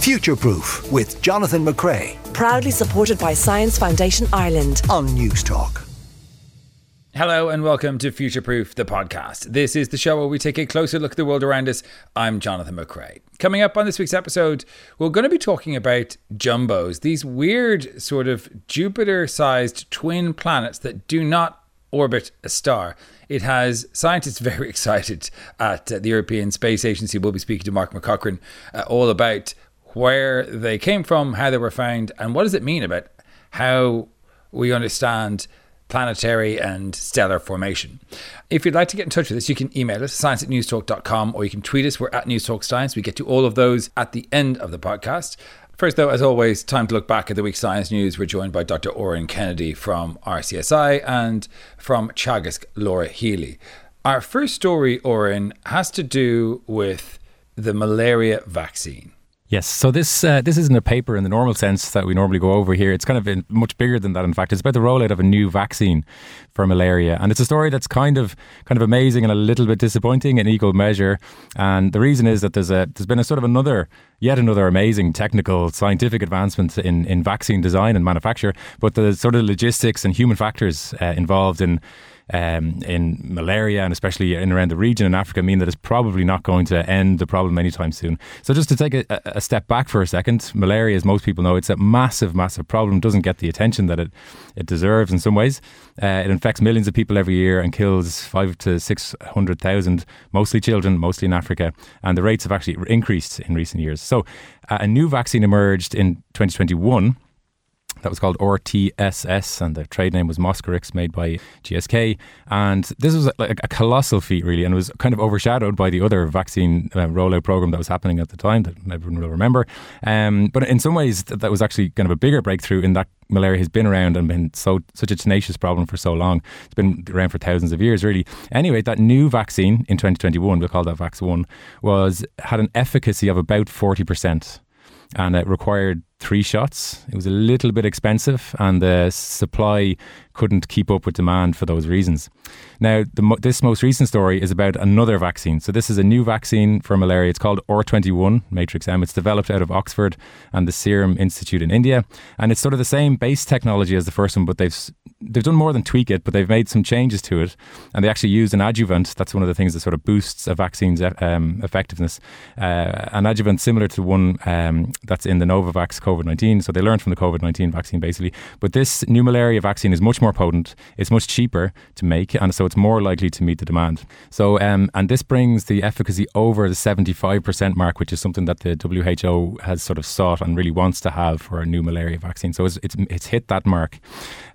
Future Proof with Jonathan McCrea Proudly supported by Science Foundation Ireland. on News Talk. Hello and welcome to Future Proof, the podcast. This is the show where we take a closer look at the world around us. I'm Jonathan McCrea. Coming up on this week's episode, we're going to be talking about jumbos, these weird sort of Jupiter sized twin planets that do not orbit a star. It has scientists very excited at uh, the European Space Agency. We'll be speaking to Mark McCaughrean uh, all about where they came from, how they were found, and what does it mean about how we understand planetary and stellar formation. If you'd like to get in touch with us, you can email us, science at newstalk.com, or you can tweet us. We're at Newstalk Science. We get to all of those at the end of the podcast. First, though, as always, time to look back at the week's science news. We're joined by Dr. Oren Kennedy from RCSI and from Teagasc, Laura Healy. Our first story, Oren, has to do with the malaria vaccine. Yes, so this uh, this isn't a paper in the normal sense that we normally go over here. It's kind of much bigger than that. In fact, it's about the rollout of a new vaccine for malaria, and it's a story that's kind of kind of amazing and a little bit disappointing in equal measure. And the reason is that there's a there's been a sort of another yet another amazing technical scientific advancement in in vaccine design and manufacture, but the sort of logistics and human factors uh, involved in um, in malaria and especially in around the region in Africa mean that it's probably not going to end the problem anytime soon. So just to take a, a step back for a second, malaria, as most people know, it's a massive, massive problem. Doesn't get the attention that it it deserves in some ways. Uh, it infects millions of people every year and kills five to six hundred thousand, mostly children, mostly in Africa, and the rates have actually increased in recent years. So uh, a new vaccine emerged in 2021 that was called RTSS, and the trade name was Mosquirix, made by GSK. And this was like a colossal feat, really, and it was kind of overshadowed by the other vaccine uh, rollout program that was happening at the time that everyone will remember. Um, but in some ways, th- that was actually kind of a bigger breakthrough in that malaria has been around and been so such a tenacious problem for so long. It's been around for thousands of years, really. Anyway, that new vaccine in 2021, we'll call that Vax One, was had an efficacy of about 40 percent and it required three shots. It was a little bit expensive, and the supply couldn't keep up with demand for those reasons. Now, the, this most recent story is about another vaccine. So, this is a new vaccine for malaria. It's called R21 Matrix M. It's developed out of Oxford and the Serum Institute in India, and it's sort of the same base technology as the first one, but they've they've done more than tweak it, but they've made some changes to it, and they actually use an adjuvant. That's one of the things that sort of boosts a vaccine's um, effectiveness. Uh, an adjuvant similar to one um, that's in the Novavax COVID 19. So they learned from the COVID 19 vaccine basically. But this new malaria vaccine is much more potent, it's much cheaper to make, and so it's more likely to meet the demand. So, um, and this brings the efficacy over the 75% mark, which is something that the WHO has sort of sought and really wants to have for a new malaria vaccine. So it's, it's, it's hit that mark.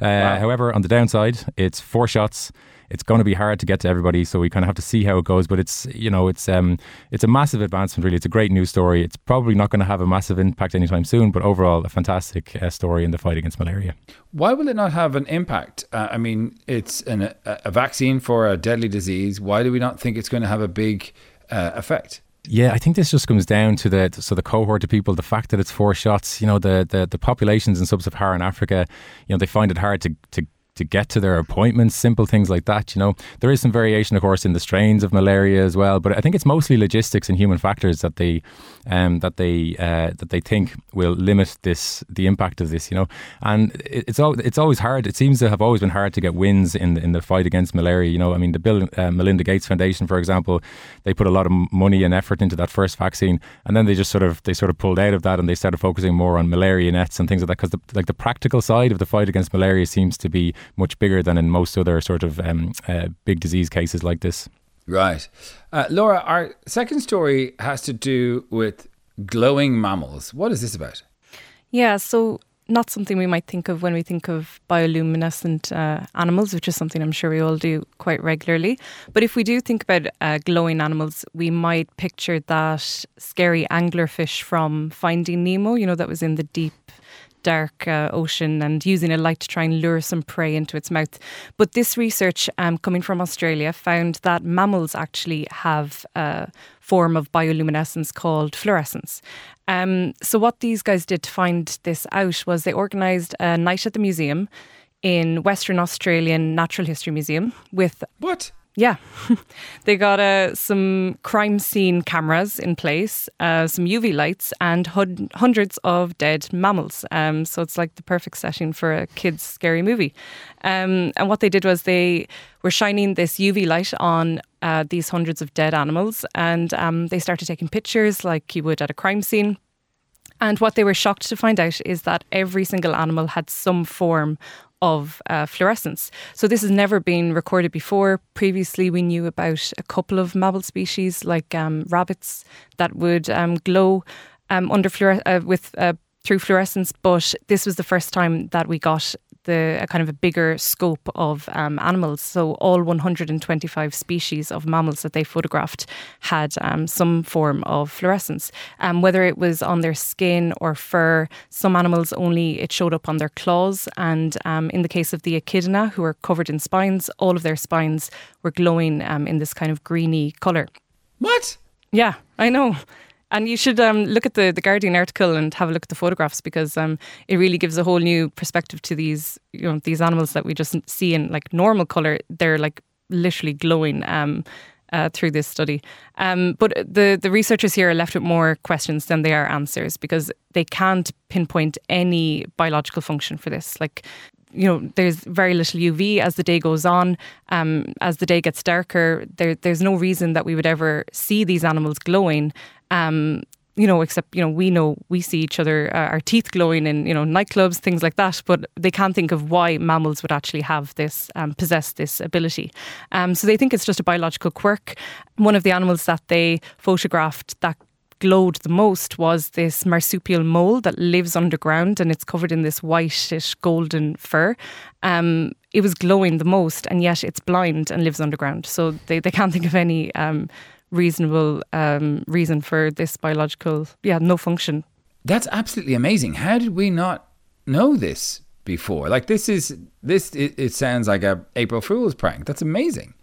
Uh, wow. However, on the downside, it's four shots it's going to be hard to get to everybody. So we kind of have to see how it goes. But it's you know it's um it's a massive advancement. Really, it's a great news story. It's probably not going to have a massive impact anytime soon, but overall a fantastic uh, story in the fight against malaria. Why will it not have an impact? Uh, I mean, it's an, a, a vaccine for a deadly disease. Why do we not think it's going to have a big uh, effect? Yeah, I think this just comes down to the so the cohort of people, the fact that it's four shots. You know, the the, the populations in sub-Saharan Africa, you know, they find it hard to to to get to their appointments, simple things like that. You know, there is some variation, of course, in the strains of malaria as well, but I think it's mostly logistics and human factors that they um, that they uh, that they think will limit this the impact of this. You know, and it's all it's always hard. It seems to have always been hard to get wins in in the fight against malaria. You know, I mean, the Bill uh, Melinda Gates Foundation, for example, they put a lot of money and effort into that first vaccine, and then they just sort of they sort of pulled out of that and they started focusing more on malaria nets and things like that because like the practical side of the fight against malaria seems to be much bigger than in most other sort of um, uh, big disease cases like this. Right. Uh, Laura, our second story has to do with glowing mammals. What is this about? Yeah, so not something we might think of when we think of bioluminescent uh, animals, which is something I'm sure we all do quite regularly. But if we do think about uh, glowing animals, we might picture that scary anglerfish from Finding Nemo, you know, that was in the deep dark uh, ocean and using a light to try and lure some prey into its mouth. But this research um, coming from Australia found that mammals actually have a form of bioluminescence called fluorescence. Um, so, what these guys did to find this out was they organised a night at the museum in Western Australian Natural History Museum with what Yeah, they got uh, some crime scene cameras in place, uh, some UV lights, and hun- hundreds of dead mammals. Um, so it's like the perfect setting for a kid's scary movie. Um, and what they did was they were shining this UV light on uh, these hundreds of dead animals, and um, they started taking pictures like you would at a crime scene. And what they were shocked to find out is that every single animal had some form of uh, fluorescence. So this has never been recorded before. Previously, we knew about a couple of mammal species like um, rabbits that would um, glow um, under fluore- uh, with uh, through fluorescence, but this was the first time that we got the a kind of a bigger scope of um, animals. So all 125 species of mammals that they photographed had um, some form of fluorescence, um, whether it was on their skin or fur. Some animals only it showed up on their claws, and um, in the case of the echidna, who are covered in spines, all of their spines were glowing um, in this kind of greeny color. What? Yeah, I know. And you should um, look at the, the Guardian article and have a look at the photographs because um, it really gives a whole new perspective to these you know these animals that we just see in like normal color. They're like literally glowing. Um, uh, through this study, um, but the the researchers here are left with more questions than they are answers because they can't pinpoint any biological function for this. Like you know, there's very little UV as the day goes on. Um, as the day gets darker, there, there's no reason that we would ever see these animals glowing. Um, you know, except you know, we know we see each other, uh, our teeth glowing in you know nightclubs, things like that. But they can't think of why mammals would actually have this, um, possess this ability. Um, so they think it's just a biological quirk. One of the animals that they photographed that glowed the most was this marsupial mole that lives underground and it's covered in this whitish golden fur. Um, it was glowing the most, and yet it's blind and lives underground. So they, they can't think of any um, reasonable um, reason for this biological, yeah, no function. That's absolutely amazing. How did we not know this before? Like this is this. It, it sounds like a April Fool's prank. That's amazing.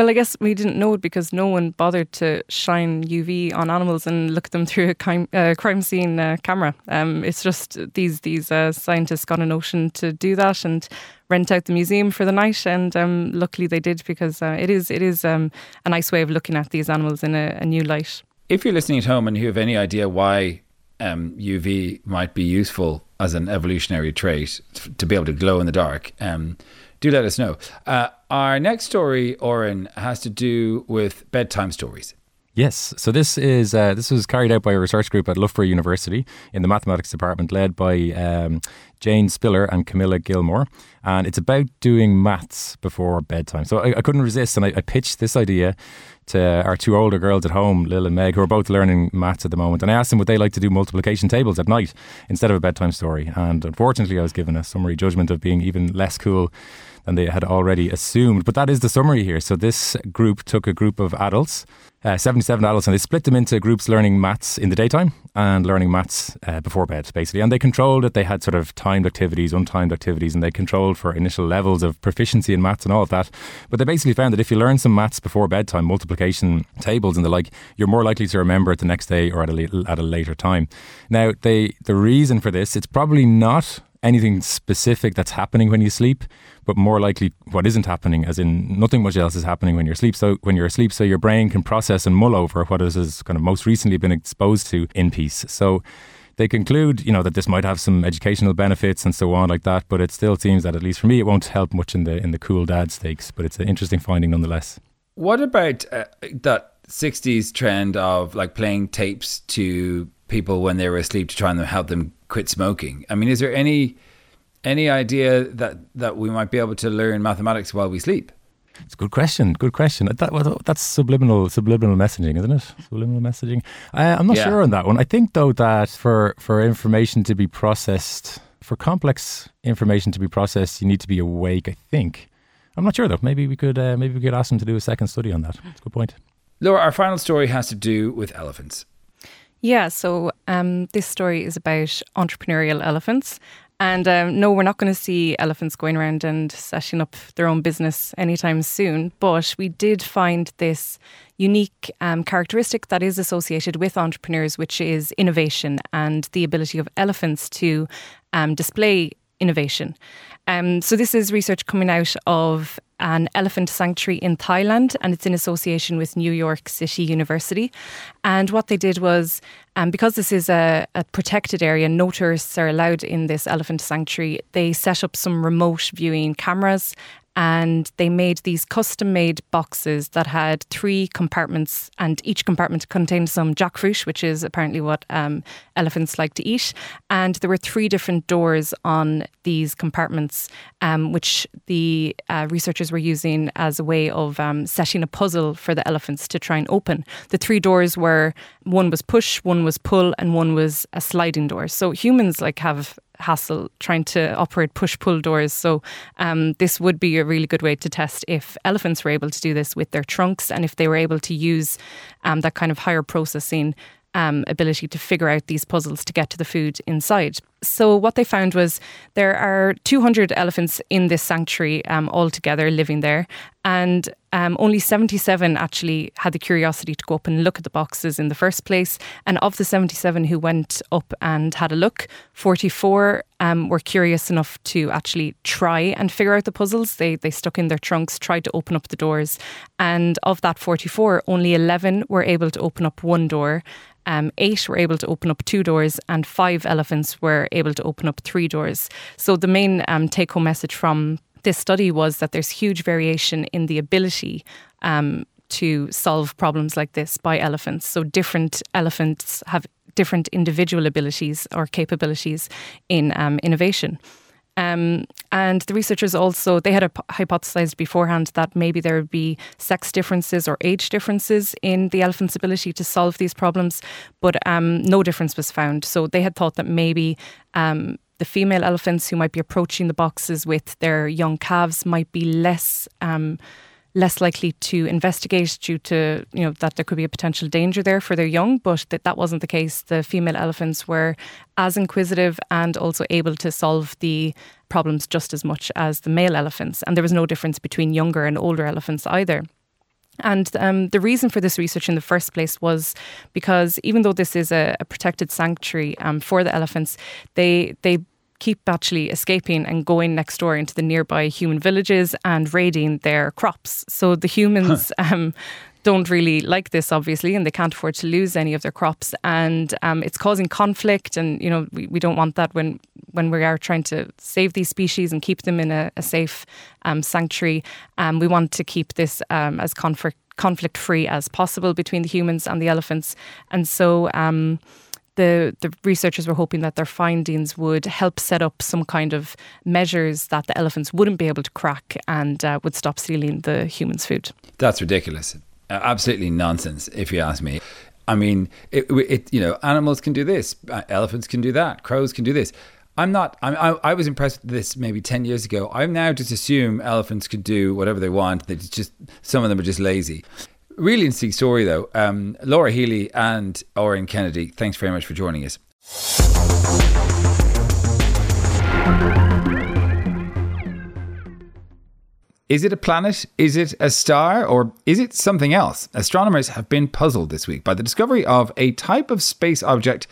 Well, I guess we didn't know it because no one bothered to shine UV on animals and look at them through a crime, uh, crime scene uh, camera. Um, it's just these these uh, scientists got a notion to do that and rent out the museum for the night, and um, luckily they did because uh, it is it is um, a nice way of looking at these animals in a, a, new light. If you're listening at home and you have any idea why UV um, might be useful as an evolutionary trait to be able to glow in the dark um, do let us know. Uh, our next story, Oren, has to do with bedtime stories. Yes, so this is uh, this was carried out by a research group at Loughborough University in the mathematics department, led by um, Jane Spiller and Camilla Gilmore, and it's about doing maths before bedtime. So I, I couldn't resist, and I, I, pitched this idea to our two older girls at home, Lil and Meg, who are both learning maths at the moment, and I asked them would they like to do multiplication tables at night instead of a bedtime story, and unfortunately, I was given a summary judgment of being even less cool than they had already assumed. But that is the summary here. So this group took a group of adults, uh, 77 adults, and they split them into groups learning maths in the daytime and learning maths uh, before bed, basically. And they controlled it. They had sort of timed activities, untimed activities, and they controlled for initial levels of proficiency in maths and all of that. But they basically found that if you learn some maths before bedtime, multiplication tables and the like, you're more likely to remember it the next day or at a, at a later time. Now, they the reason for this, it's probably not anything specific that's happening when you sleep, but more likely what isn't happening, as in nothing much else is happening when you're asleep. So when you're asleep, so your brain can process and mull over what it has kind of most recently been exposed to in peace. So they conclude, you know, that this might have some educational benefits and so on like that, but it still seems that at least for me, it won't help much in the in the cool dad stakes. But it's an interesting finding nonetheless. What about uh, that '60s trend of like playing tapes to people when they were asleep to try and help them quit smoking. I mean, is there any any idea that that we might be able to learn mathematics while we sleep? It's a good question. Good question. That, that's subliminal subliminal messaging, isn't it? Subliminal messaging. I, I'm not yeah. sure on that one. I think though that for for information to be processed, for complex information to be processed, you need to be awake. I think. I'm not sure though. Maybe we could uh, maybe we could ask them to do a second study on that. That's a good point. Laura, our final story has to do with elephants. Yeah, so um, this story is about entrepreneurial elephants. And um, no, we're not going to see elephants going around and setting up their own business anytime soon. But we did find this unique um, characteristic that is associated with entrepreneurs, which is innovation and the ability of elephants to um, display innovation. Um, so this is research coming out of an elephant sanctuary in Thailand, and it's in association with New York City University. And what they did was, um, because this is a, a, protected area, no tourists are allowed in this elephant sanctuary. They set up some remote viewing cameras and they made these custom made boxes that had three compartments, and each compartment contained some jackfruit, which is apparently what um, elephants like to eat. And there were three different doors on these compartments, um, which the uh, researchers were using as a way of um, setting a puzzle for the elephants to try and open. The three doors were one was push, one was pull, and one was a sliding door. So humans like have hassle trying to operate push pull doors. So, um, this would be a really good way to test if elephants were able to do this with their trunks and if they were able to use um, that kind of higher processing um, ability to figure out these puzzles to get to the food inside. So, what they found was there are 200 elephants in this sanctuary um, altogether living there, and um, only 77 actually had the curiosity to go up and look at the boxes in the first place. And of the 77 who went up and had a look, 44 um, were curious enough to actually try and figure out the puzzles. They, they stuck in their trunks, tried to open up the doors. And of that 44, only 11 were able to open up one door. Um, eight were able to open up two doors, and five elephants were able to open up three doors. So, the main um, take home message from this study was that there's huge variation in the ability um, to solve problems like this by elephants. So, different elephants have different individual abilities or capabilities in um, innovation. Um, and the researchers also they had hypothesized beforehand that maybe there would be sex differences or age differences in the elephant's ability to solve these problems, but um, no difference was found. So they had thought that maybe. Um, the female elephants who might be approaching the boxes with their young calves might be less um, less likely to investigate due to you know that there could be a potential danger there for their young but that that wasn't the case. The female elephants were as inquisitive and also able to solve the problems just as much as the male elephants and there was no difference between younger and older elephants either. And um, the reason for this research in the first place was because even though this is a, a protected sanctuary um, for the elephants, they they keep actually escaping and going next door into the nearby human villages and raiding their crops. So the humans huh. um, don't really like this, obviously, and they can't afford to lose any of their crops. And um, it's causing conflict, and you know we, we don't want that when when we are trying to save these species and keep them in a, a safe um, sanctuary. Um, we want to keep this um, as conflict conflict free as possible between the humans and the elephants, and so um, the, the researchers were hoping that their findings would help set up some kind of measures that the elephants wouldn't be able to crack and uh, would stop stealing the humans' food. That's ridiculous. Uh, absolutely nonsense, if you ask me. I mean, it, it, you know, animals can do this, uh, elephants can do that, crows can do this. I'm not. I'm, I, I was impressed with this maybe ten years ago. I now just assume elephants could do whatever they want. They just some of them are just lazy. Really interesting story, though. Um, Laura Healy and Oren Kennedy, thanks very much for joining us. Is it a planet? Is it a star? Or is it something else? Astronomers have been puzzled this week by the discovery of a type of space object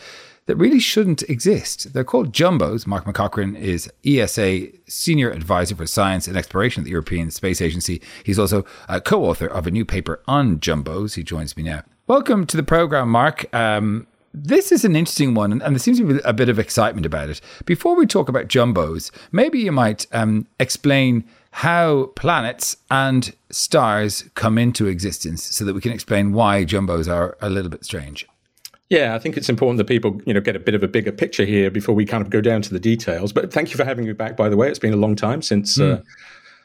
that really shouldn't exist. They're called jumbos. Mark McCaughrean is ESA Senior Advisor for Science and Exploration at the European Space Agency. He's also a co author of a new paper on jumbos. He joins me now. Welcome to the program, Mark. Um, this is an interesting one, and there seems to be a bit of excitement about it. Before we talk about jumbos, maybe you might um, explain how planets and stars come into existence so that we can explain why jumbos are a little bit strange. Yeah, I think it's important that people, you know, get a bit of a bigger picture here before we kind of go down to the details. But thank you for having me back. By the way, it's been a long time since mm. uh,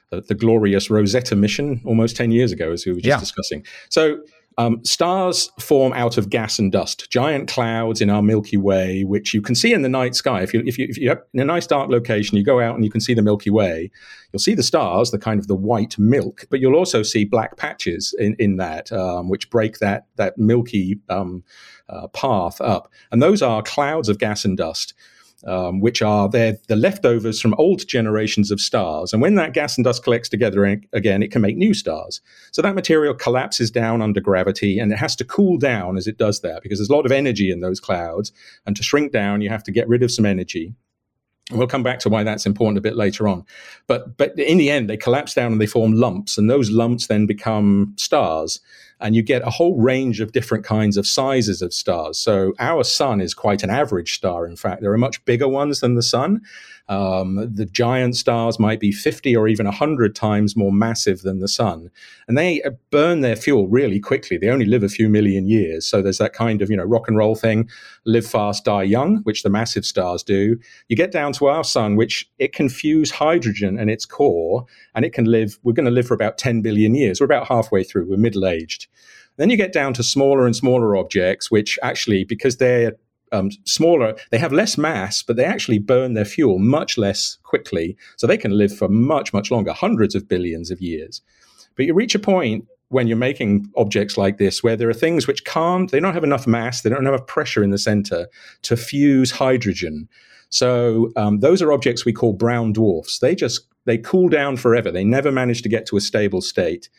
the, the, glorious Rosetta mission, almost ten years ago, as we were just yeah. discussing. So. Um, stars form out of gas and dust, giant clouds in our Milky Way, which you can see in the night sky. If you, if you, if you have in a nice dark location, you go out and you can see the Milky Way. You'll see the stars, the kind of the white milk, but you'll also see black patches in, in that, um, which break that that milky um, uh, path up. And those are clouds of gas and dust. Um, which are the leftovers from old generations of stars. And when that gas and dust collects together again, it can make new stars. So that material collapses down under gravity and it has to cool down as it does that because there's a lot of energy in those clouds. And to shrink down, you have to get rid of some energy. We'll come back to why that's important a bit later on. But but in the end, they collapse down and they form lumps, and those lumps then become stars and you get a whole range of different kinds of sizes of stars. So our sun is quite an average star. In fact, there are much bigger ones than the sun. Um, the giant stars might be 50 or even 100 times more massive than the sun. And they uh, burn their fuel really quickly. They only live a few million years. So there's that kind of, you know, rock and roll thing live fast, die young, which the massive stars do. You get down to our sun, which it can fuse hydrogen in its core, and it can live, we're going to live for about 10 billion years. We're about halfway through, we're middle aged. Then you get down to smaller and smaller objects, which actually, because they're um, smaller, they have less mass, but they actually burn their fuel much less quickly. So they can live for much, much longer, hundreds of billions of years. But you reach a point when you're making objects like this where there are things which can't, they don't have enough mass, they don't have enough pressure in the center to fuse hydrogen. So um, those are objects we call brown dwarfs. They just they cool down forever. They never manage to get to a stable state.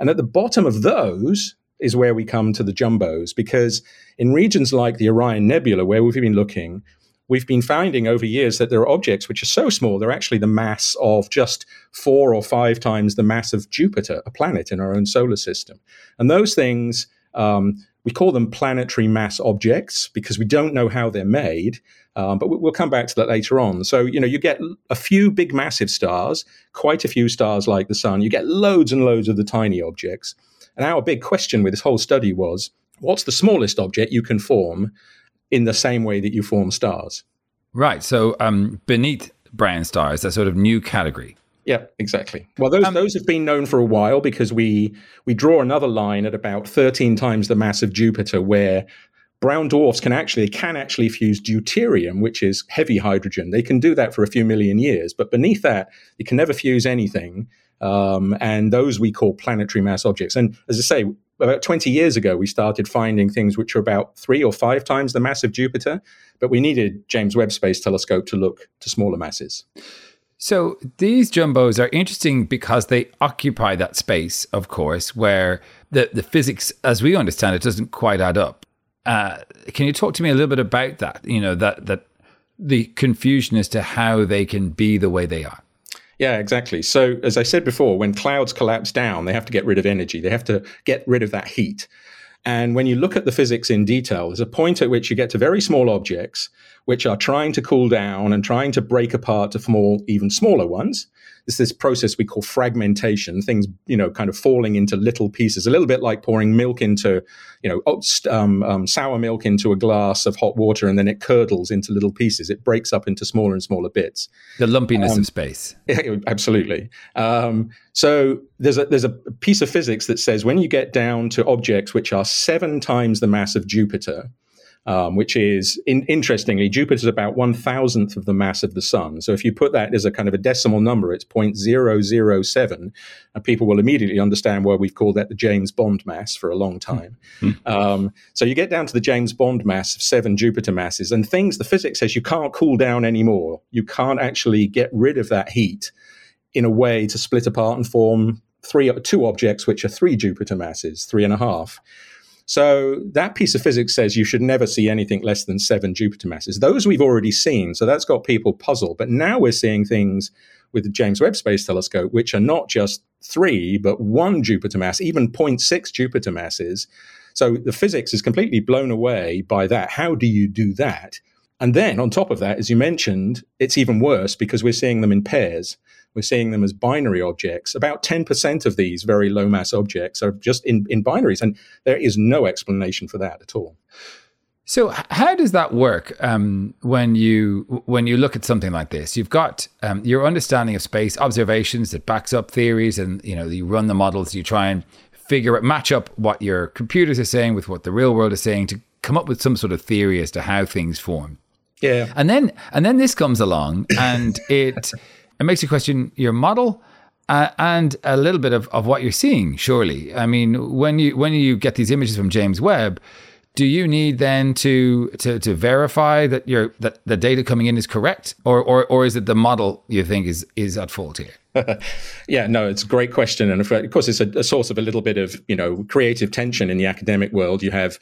And at the bottom of those, is where we come to the jumbos because in regions like the Orion Nebula, where we've been looking, we've been finding over years that there are objects which are so small, they're actually the mass of just four or five times the mass of Jupiter, a planet in our own solar system. And those things, um, we call them planetary mass objects because we don't know how they're made. Um, but we'll come back to that later on. So, you know, you get a few big massive stars, quite a few stars like the sun. You get loads and loads of the tiny objects. And our big question with this whole study was what's the smallest object you can form in the same way that you form stars? Right. So um, beneath brown stars, a sort of new category. Yeah, exactly. Well, those um, those have been known for a while because we we draw another line at about 13 times the mass of Jupiter, where brown dwarfs can actually can actually fuse deuterium, which is heavy hydrogen. They can do that for a few million years, but beneath that, you can never fuse anything. Um, and those we call planetary mass objects. And as I say, about 20 years ago, we started finding things which are about three or five times the mass of Jupiter, but we needed James Webb Space Telescope to look to smaller masses. So these jumbos are interesting because they occupy that space, of course, where the, the physics, as we understand it, doesn't quite add up. Uh, can you talk to me a little bit about that? You know, that that the confusion as to how they can be the way they are. Yeah, exactly. So, as I said before, when clouds collapse down, they have to get rid of energy. They have to get rid of that heat. And when you look at the physics in detail, there's a point at which you get to very small objects which are trying to cool down and trying to break apart to form even smaller ones. It's this process we call fragmentation, things, you know, kind of falling into little pieces, a little bit like pouring milk into, you know, um, um, sour milk into a glass of hot water and then it curdles into little pieces. It breaks up into smaller and smaller bits. The lumpiness um, of space. Absolutely. Um, so there's a, there's a piece of physics that says when you get down to objects which are seven times the mass of Jupiter, um, which is in, interestingly, Jupiter is about one thousandth of the mass of the sun. So if you put that as a kind of a decimal number, it's 0.007, and people will immediately understand why we've called that the James Bond mass for a long time. Mm-hmm. Um, so you get down to the James Bond mass of seven Jupiter masses, and things the physics says you can't cool down anymore. You can't actually get rid of that heat in a way to split apart and form three two objects which are three Jupiter masses, three and a half. So that piece of physics says you should never see anything less than seven Jupiter masses. Those we've already seen, so that's got people puzzled. But now we're seeing things with the James Webb Space Telescope, which are not just three, but one Jupiter mass, even 0.6 Jupiter masses. So the physics is completely blown away by that. How do you do that? And then on top of that, as you mentioned, it's even worse because we're seeing them in pairs. We're seeing them as binary objects. About 10% of these very low mass objects are just in, in binaries, and there is no explanation for that at all. So, how does that work um, when you when you look at something like this? You've got um, your understanding of space observations that backs up theories, and you know you run the models. You try and figure out match up what your computers are saying with what the real world is saying to come up with some sort of theory as to how things form. Yeah, and then and then this comes along, and it it makes you question your model. Uh, and a little bit of, of what you're seeing, surely. I mean, when you when you get these images from James Webb, do you need then to to, to verify that your that the data coming in is correct, or, or or is it the model you think is is at fault here? yeah, no, it's a great question, and of course, it's a, a source of a little bit of you know creative tension in the academic world. You have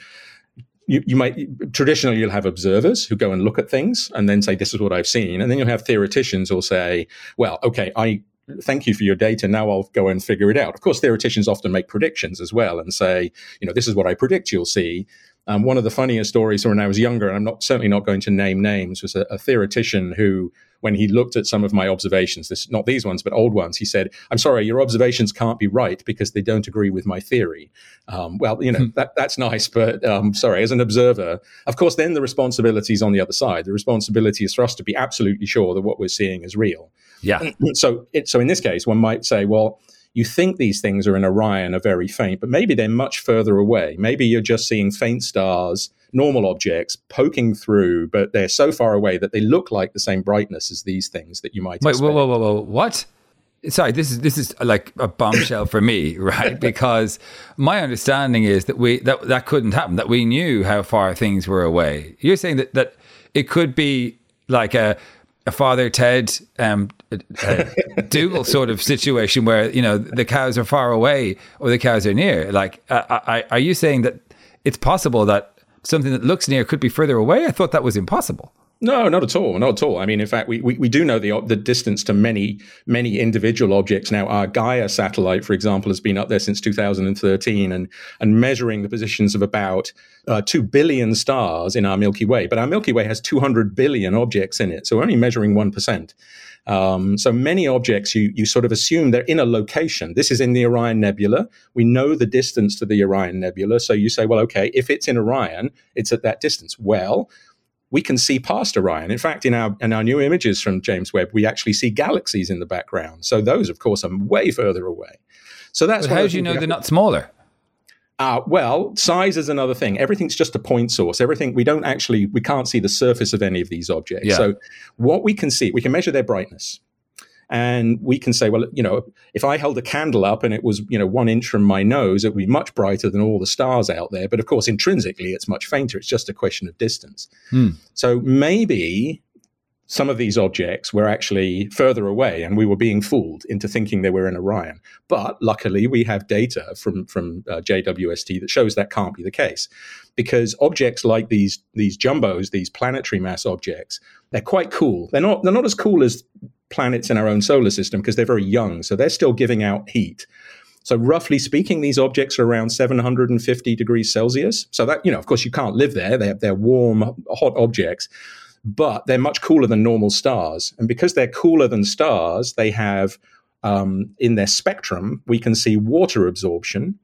you, you might traditionally you'll have observers who go and look at things and then say this is what I've seen, and then you'll have theoreticians who'll say, well, okay, I thank you for your data. Now I'll go and figure it out. Of course, theoreticians often make predictions as well and say, you know, this is what I predict you'll see. Um, one of the funniest stories when I was younger, and I'm not certainly not going to name names, was a, a theoretician who when he looked at some of my observations, this, not these ones, but old ones, he said, I'm sorry, your observations can't be right because they don't agree with my theory. Um, well, you know, hmm. that, that's nice, but um, sorry, as an observer, of course, then the responsibility is on the other side. The responsibility is for us to be absolutely sure that what we're seeing is real. Yeah. So, it, so in this case, one might say, well, you think these things are in Orion are very faint, but maybe they're much further away. Maybe you're just seeing faint stars normal objects poking through, but they're so far away that they look like the same brightness as these things that you might. Wait, expect. whoa, whoa, whoa, whoa! What? Sorry, this is this is like a bombshell for me, right? Because my understanding is that we that that couldn't happen. That we knew how far things were away. You're saying that that it could be like a a father Ted um, Dougal sort of situation where you know the cows are far away or the cows are near. Like, uh, are you saying that it's possible that something that looks near could be further away? I thought that was impossible. No, not at all. Not at all. I mean, in fact, we, we, we do know the the distance to many many individual objects now. Our Gaia satellite, for example, has been up there since 2013 and and measuring the positions of about uh, two billion stars in our Milky Way. But our Milky Way has 200 billion objects in it, so we're only measuring one percent. Um, so many objects, you, you sort of assume they're in a location. This is in the Orion Nebula. We know the distance to the Orion Nebula. So you say, well, okay, if it's in Orion, it's at that distance. Well, we can see past Orion. In fact, in our in our new images from James Webb, we actually see galaxies in the background. So those, of course, are way further away. So that's how do you know they're not smaller? Uh, well, size is another thing. Everything's just a point source. Everything we don't actually we can't see the surface of any of these objects. Yeah. So what we can see, we can measure their brightness. And we can say, well, you know, if I held a candle up and it was, you know, one inch from my nose, it would be much brighter than all the stars out there. But of course, intrinsically, it's much fainter. It's just a question of distance. Hmm. So maybe some of these objects were actually further away and we were being fooled into thinking they were in Orion. But luckily, we have data from, from uh, JWST that shows that can't be the case. Because objects like these, these jumbos, these planetary mass objects, they're quite cool. They're not, they're not as cool as planets in our own solar system because they're very young. So they're still giving out heat. So roughly speaking, these objects are around 750 degrees Celsius. So that, you know, of course, you can't live there. They're, they're warm, hot objects but they're much cooler than normal stars. And because they're cooler than stars, they have um, in their spectrum, we can see water absorption,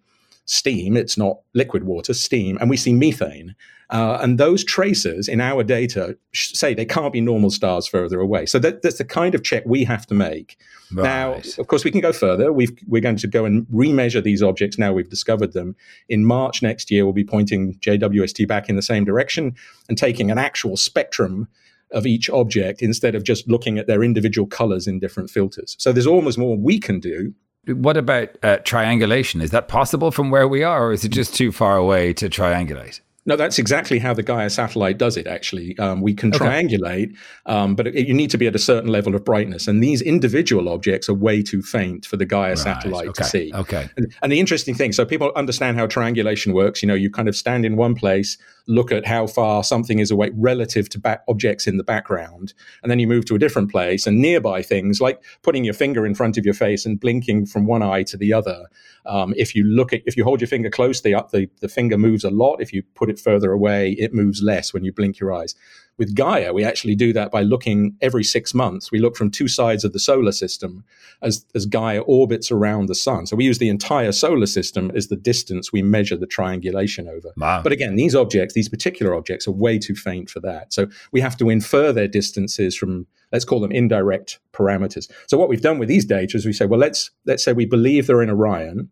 steam, it's not liquid water, steam, and we see methane. Uh, and those traces in our data say they can't be normal stars further away. So that, that's the kind of check we have to make. Right. Now, of course, we can go further. we are going to go and remeasure these objects now we've discovered them. In March next year, we'll be pointing JWST back in the same direction and taking an actual spectrum of each object instead of just looking at their individual colors in different filters. So there's almost more we can do what about uh, triangulation? Is that possible from where we are, or is it just too far away to triangulate? No, that's exactly how the Gaia satellite does it. Actually, um, we can okay. triangulate, um, but it, you need to be at a certain level of brightness, and these individual objects are way too faint for the Gaia right. satellite okay. to see. Okay. And, and, the interesting thing, so people understand how triangulation works. You know, you kind of stand in one place, look at how far something is away relative to back objects in the background, and then you move to a different place and nearby things, like putting your finger in front of your face and blinking from one eye to the other. Um, if you look at, if you hold your finger close, the, the the finger moves a lot. If you put it further away, it moves less when you blink your eyes. With Gaia, we actually do that by looking every six months. We look from two sides of the solar system as, as Gaia orbits around the sun. So we use the entire solar system as the distance we measure the triangulation over. Wow. But again, these objects, these particular objects, are way too faint for that. So we have to infer their distances from let's call them indirect parameters. So what we've done with these data is we say, well, let's let's say we believe they're in Orion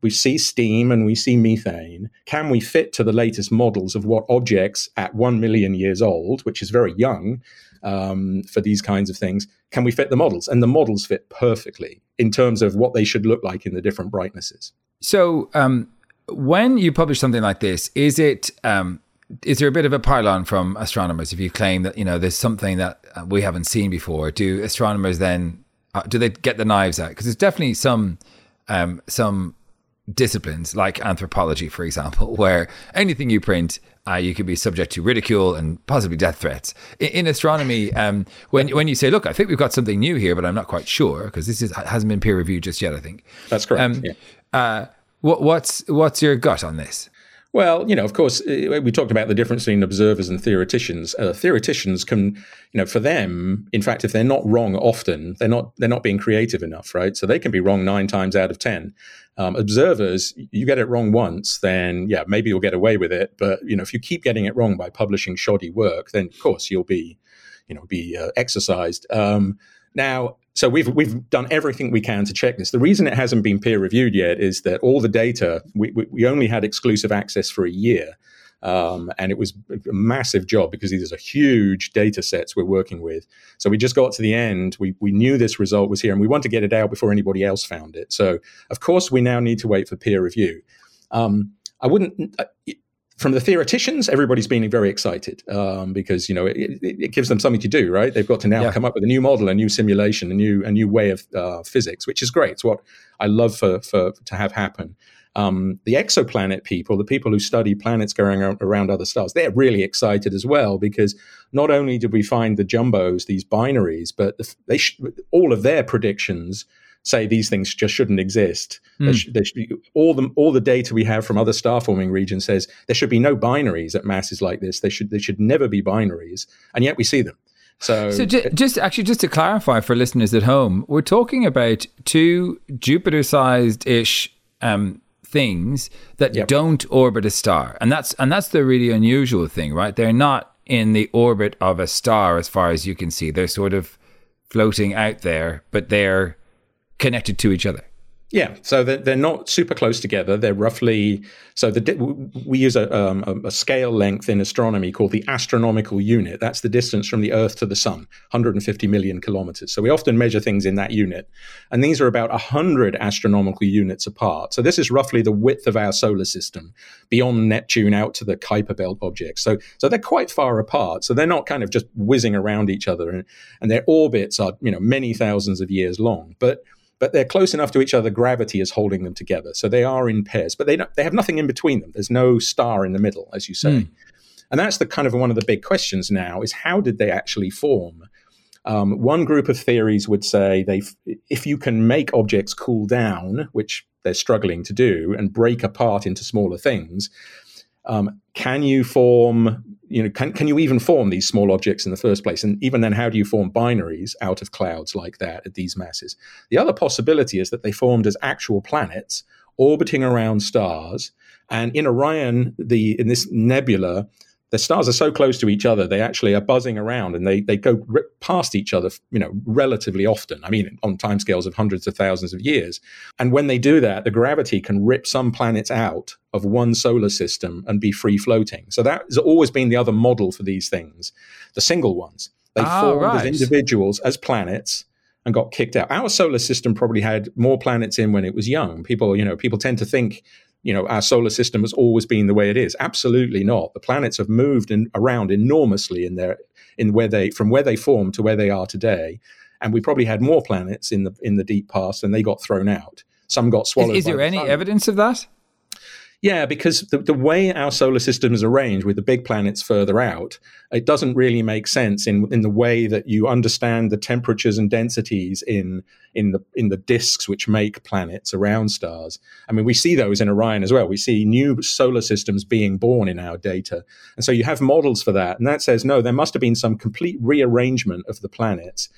we see steam and we see methane. Can we fit to the latest models of what objects at 1 million years old, which is very young um, for these kinds of things, can we fit the models? And the models fit perfectly in terms of what they should look like in the different brightnesses. So, um, when you publish something like this, is it um, is there a bit of a pile-on from astronomers if you claim that you know there's something that uh, we haven't seen before? Do astronomers then uh, do they get the knives out? Because there's definitely some um, some disciplines like anthropology, for example, where anything you print, uh, you could be subject to ridicule and possibly death threats. In, in astronomy, um, when when you say, "Look, I think we've got something new here, but I'm not quite sure," because this is, hasn't been peer reviewed just yet, I think. That's correct. Um, yeah. uh, what, what's what's your gut on this? Well, you know, of course, uh, we talked about the difference between observers and theoreticians. Uh, theoreticians can, you know, for them, in fact, if they're not wrong often, they're not they're not being creative enough, right? So they can be wrong nine times out of ten. Um, observers, you get it wrong once, then yeah, maybe you'll get away with it. But you know, if you keep getting it wrong by publishing shoddy work, then of course you'll be, you know, be uh, exercised. Um, now, so we've we've done everything we can to check this. The reason it hasn't been peer reviewed yet is that all the data we, we, we only had exclusive access for a year, um, and it was a massive job because these are huge data sets we're working with. So we just got to the end. We we knew this result was here, and we want to get it out before anybody else found it. So of course we now need to wait for peer review. Um, I wouldn't. From the theoreticians, everybody's been very excited um, because you know it, it, gives them something to do, right? They've got to now yeah. come up with a new model, a new simulation, a new a new way of uh, physics, which is great. It's what I love for, for to have happen. Um, the exoplanet people, the people who study planets going around other stars, they're really excited as well because not only did we find the jumbos, these binaries, but they sh- all of their predictions say these things just shouldn't exist. Mm. Sh- sh- all the all the data we have from other star forming regions says there should be no binaries at masses like this. They should they should never be binaries, and yet we see them. So, so j- just actually just to clarify for listeners at home, we're talking about two Jupiter-sized ish um, things that yep. don't orbit a star, and that's and that's the really unusual thing, right? They're not in the orbit of a star as far as you can see. They're sort of floating out there, but they're connected to each other. Yeah, so they're, they're not super close together. They're roughly so the we use a, um, a scale length in astronomy called the astronomical unit. That's the distance from the Earth to the Sun, 150 million kilometers. So we often measure things in that unit, and these are about 100 astronomical units apart. So this is roughly the width of our solar system, beyond Neptune out to the Kuiper Belt objects. So so they're quite far apart. So they're not kind of just whizzing around each other, and, and their orbits are you know many thousands of years long, but but they're close enough to each other. Gravity is holding them together, so they are in pairs. But they they have nothing in between them. There's no star in the middle, as you say, mm. and that's the kind of one of the big questions now: is how did they actually form? Um, one group of theories would say they, if you can make objects cool down, which they're struggling to do, and break apart into smaller things, um, can you form you know can, can you even form these small objects in the first place? And even then how do you form binaries out of clouds like that at these masses? The other possibility is that they formed as actual planets orbiting around stars. And in orion the in this nebula the stars are so close to each other they actually are buzzing around and they they go past each other you know relatively often i mean on timescales of hundreds of thousands of years and when they do that the gravity can rip some planets out of one solar system and be free floating so that has always been the other model for these things the single ones they oh, formed right. as individuals as planets and got kicked out. Our solar system probably had more planets in when it was young. People, you know, people tend to think you know our solar system has always been the way it is. Absolutely not. The planets have moved in, around enormously in their in where they from where they formed to where they are today. And we probably had more planets in the in the deep past and they got thrown out. Some got swallowed is, is there the any sun. evidence of that yeah, because the, the way our solar system is arranged with the big planets further out, it doesn't really make sense in, in the way that you understand the temperatures and densities in in the in the disks which make planets around stars. I mean, we see those in Orion as well. We see new solar systems being born in our data, and so you have models for that, and that says no, there must have been some complete rearrangement of the planets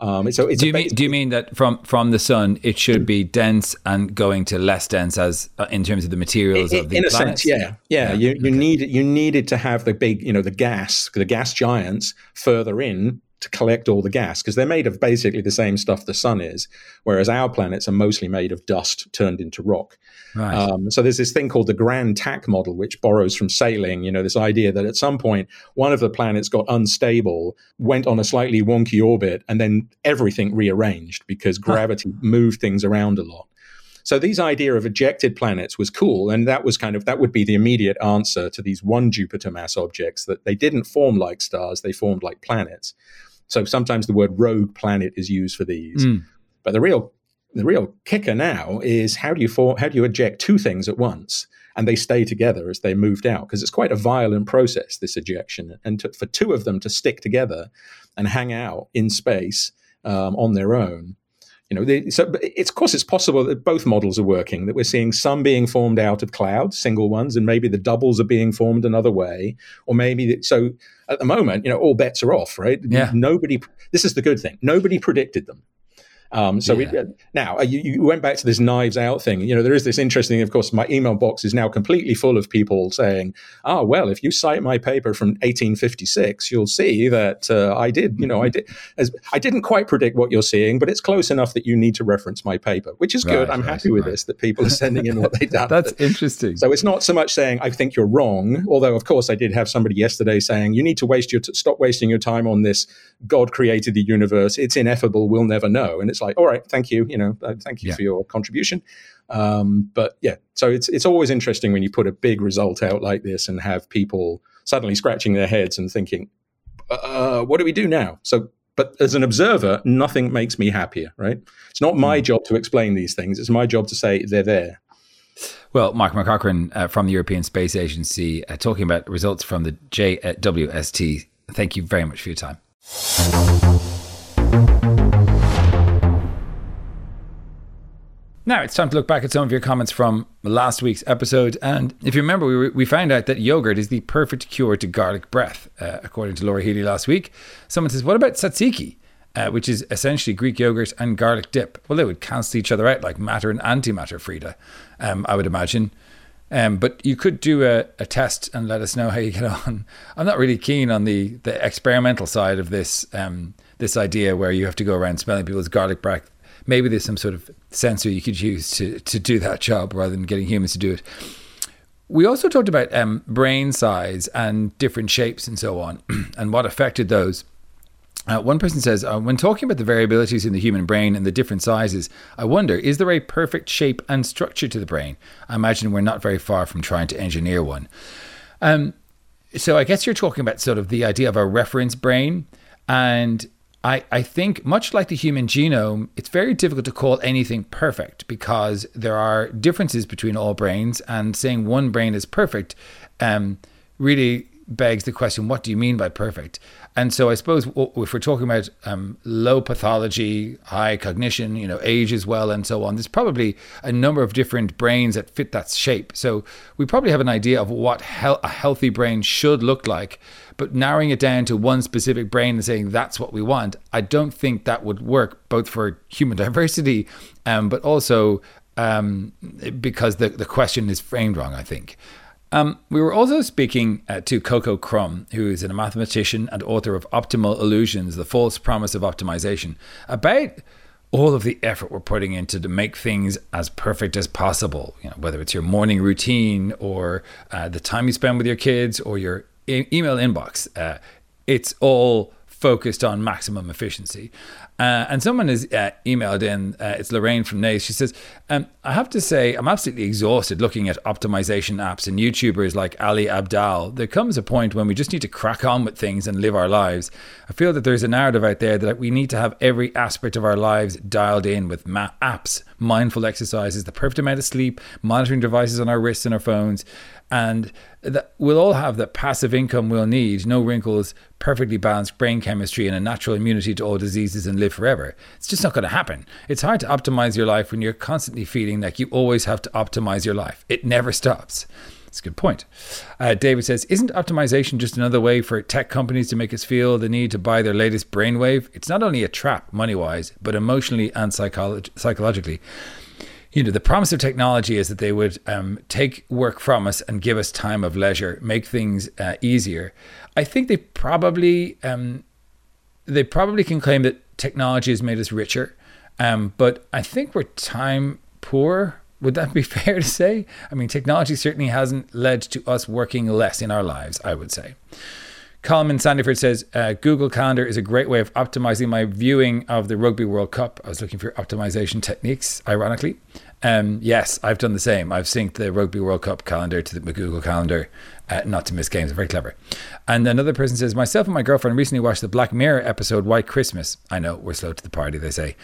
um, so do you mean do you mean that from from the sun it should be dense and going to less dense as uh, in terms of the materials in, of the in a planets? sense, yeah, yeah. yeah. You you okay. need you needed to have the big you know the gas the gas giants further in to collect all the gas because they're made of basically the same stuff the sun is, whereas our planets are mostly made of dust turned into rock. Right. Um, so there's this thing called the Grand Tack model, which borrows from sailing. You know, this idea that at some point one of the planets got unstable, went on a slightly wonky orbit, and then everything rearranged because gravity huh. moved things around a lot. So these idea of ejected planets was cool, and that was kind of that would be the immediate answer to these one Jupiter mass objects that they didn't form like stars, they formed like planets. So sometimes the word rogue planet is used for these. Mm. But the real the real kicker now is how do you for, how do you eject two things at once and they stay together as they moved out because it's quite a violent process this ejection and to, for two of them to stick together and hang out in space um, on their own you know they, so it's of course it's possible that both models are working that we're seeing some being formed out of clouds single ones and maybe the doubles are being formed another way or maybe that. so at the moment you know all bets are off right yeah. nobody this is the good thing nobody predicted them um, so yeah. we, now uh, you, you, went back to this knives out thing. You know, there is this interesting, of course, my email box is now completely full of people saying, oh, well, if you cite my paper from 1856, you'll see that uh, I did, you know, I did, as, I didn't quite predict what you're seeing, but it's close enough that you need to reference my paper, which is right, good. I'm right, happy with right. this, that people are sending in what they've done. That's interesting. So it's not so much saying, I think you're wrong, although, of course, I did have somebody yesterday saying, you need to waste your, t- stop wasting your time on this. God created the universe. It's ineffable. We'll never know. And it's like, all right, thank you you. Know, uh, thank you yeah. for your contribution. Um, but yeah, so it's it's always interesting when you put a big result out like this and have people suddenly scratching their heads and thinking, uh, "What do we do now?" So, but as an observer, nothing makes me happier. Right? It's not my mm. job to explain these things. It's my job to say they're there. Well, Mark McCaughrean uh, from the European Space Agency uh, talking about results from the JWST. Thank you very much for your time. Now it's time to look back at some of your comments from last week's episode. And if you remember, we, we found out that yogurt is the perfect cure to garlic breath, uh, according to Laura Healy last week. Someone says, What about tzatziki? Uh, which is essentially Greek yogurt and garlic dip. Well, they would cancel each other out like matter and antimatter, Frida, um, I would imagine. Um, but you could do a, a, test and let us know how you get on. I'm not really keen on the, the experimental side of this um, this idea where you have to go around smelling people's garlic breath maybe there's some sort of sensor you could use to, to do that job rather than getting humans to do it. We also talked about um, brain size and different shapes and so on, and what affected those. Uh, one person says, uh, when talking about the variabilities in the human brain and the different sizes, I wonder, is there a perfect shape and structure to the brain? I imagine we're not very far from trying to engineer one. Um, so I guess you're talking about sort of the idea of a reference brain. And I, I think, much like the human genome, it's very difficult to call anything perfect because there are differences between all brains, and saying one brain is perfect um, really begs the question what do you mean by perfect? And so I suppose if we're talking about um, low pathology, high cognition, you know, age as well, and so on, there's probably a number of different brains that fit that shape. So we probably have an idea of what a healthy brain should look like. But narrowing it down to one specific brain and saying that's what we want, I don't think that would work both for human diversity, um, but also um, because the, the question is framed wrong, I think. Um, we were also speaking uh, to Coco Krumme, who is a mathematician and author of Optimal Illusions, The False Promise of Optimization, about all of the effort we're putting into to make things as perfect as possible. You know, whether it's your morning routine or uh, the time you spend with your kids or your email inbox, uh, it's all focused on maximum efficiency. Uh, and someone has uh, emailed in, uh, it's Lorraine from Naas. She says, um, I have to say, I'm absolutely exhausted looking at optimization apps and YouTubers like Ali Abdaal. There comes a point when we just need to crack on with things and live our lives. I feel that there's a narrative out there that we need to have every aspect of our lives dialed in with ma- apps, mindful exercises, the perfect amount of sleep, monitoring devices on our wrists and our phones and that we'll all have the passive income we'll need, no wrinkles, perfectly balanced brain chemistry, and a natural immunity to all diseases and live forever. It's just not going to happen. It's hard to optimize your life when you're constantly feeling like you always have to optimize your life. It never stops. That's a good point. Uh, David says, Isn't optimization just another way for tech companies to make us feel the need to buy their latest brainwave? It's not only a trap, money wise, but emotionally and psycholo- psychologically you know, the promise of technology is that they would um, take work from us and give us time of leisure, make things uh, easier. I think they probably um, they probably can claim that technology has made us richer, um, but I think we're time poor. Would that be fair to say? I mean, technology certainly hasn't led to us working less in our lives. I would say. Coleman Sandyford says uh, Google Calendar is a great way of optimizing my viewing of the Rugby World Cup. I was looking for optimization techniques, ironically. Um, yes, I've done the same. I've synced the Rugby World Cup calendar to the Google Calendar, uh, not to miss games. Very clever. And another person says, Myself and my girlfriend recently watched the Black Mirror episode White Christmas. I know, we're slow to the party, they say.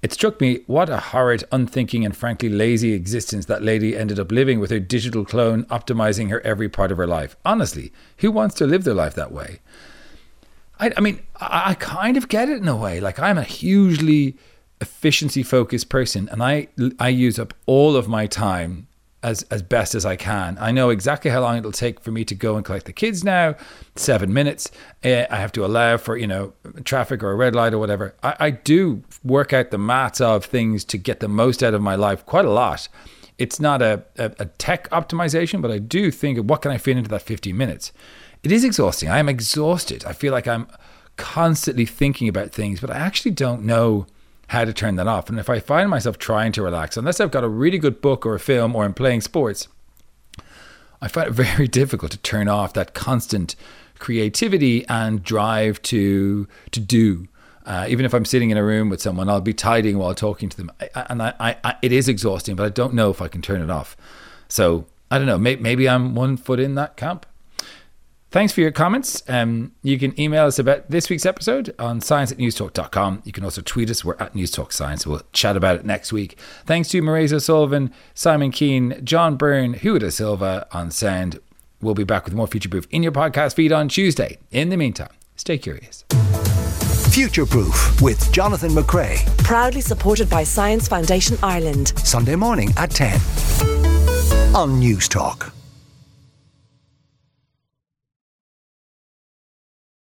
It struck me what a horrid, unthinking, and frankly lazy existence that lady ended up living with her digital clone optimizing her every part of her life. Honestly, who wants to live their life that way? I, I mean, I, I kind of get it in a way. Like, I'm a hugely efficiency focused person and I, I use up all of my time as as best as I can. I know exactly how long it'll take for me to go and collect the kids now. Seven minutes. Uh, I have to allow for you know traffic or a red light or whatever. I, I do work out the maths of things to get the most out of my life quite a lot. It's not a, a, a tech optimization, but I do think what can I fit into that 15 minutes. It is exhausting. I am exhausted. I feel like I'm constantly thinking about things, but I actually don't know how to turn that off. And if I find myself trying to relax, unless I've got a really good book or a film or I'm playing sports, I find it very difficult to turn off that constant creativity and drive to to do. Uh, even if I'm sitting in a room with someone, I'll be tidying while talking to them, I, and I, I, I, it is exhausting. But I don't know if I can turn it off. So I don't know. Maybe, maybe I'm one foot in that camp. Thanks for your comments. Um, you can email us about this week's episode on science at newstalk.com. You can also tweet us. We're at Newstalk Science. We'll chat about it next week. Thanks to Mairead O'Sullivan, Simon Keane, John Byrne, Huda Silva on sound. We'll be back with more Future Proof in your podcast feed on Tuesday. In the meantime, stay curious. Future Proof with Jonathan McCrea. Proudly supported by Science Foundation Ireland. Sunday morning at 10 on Newstalk.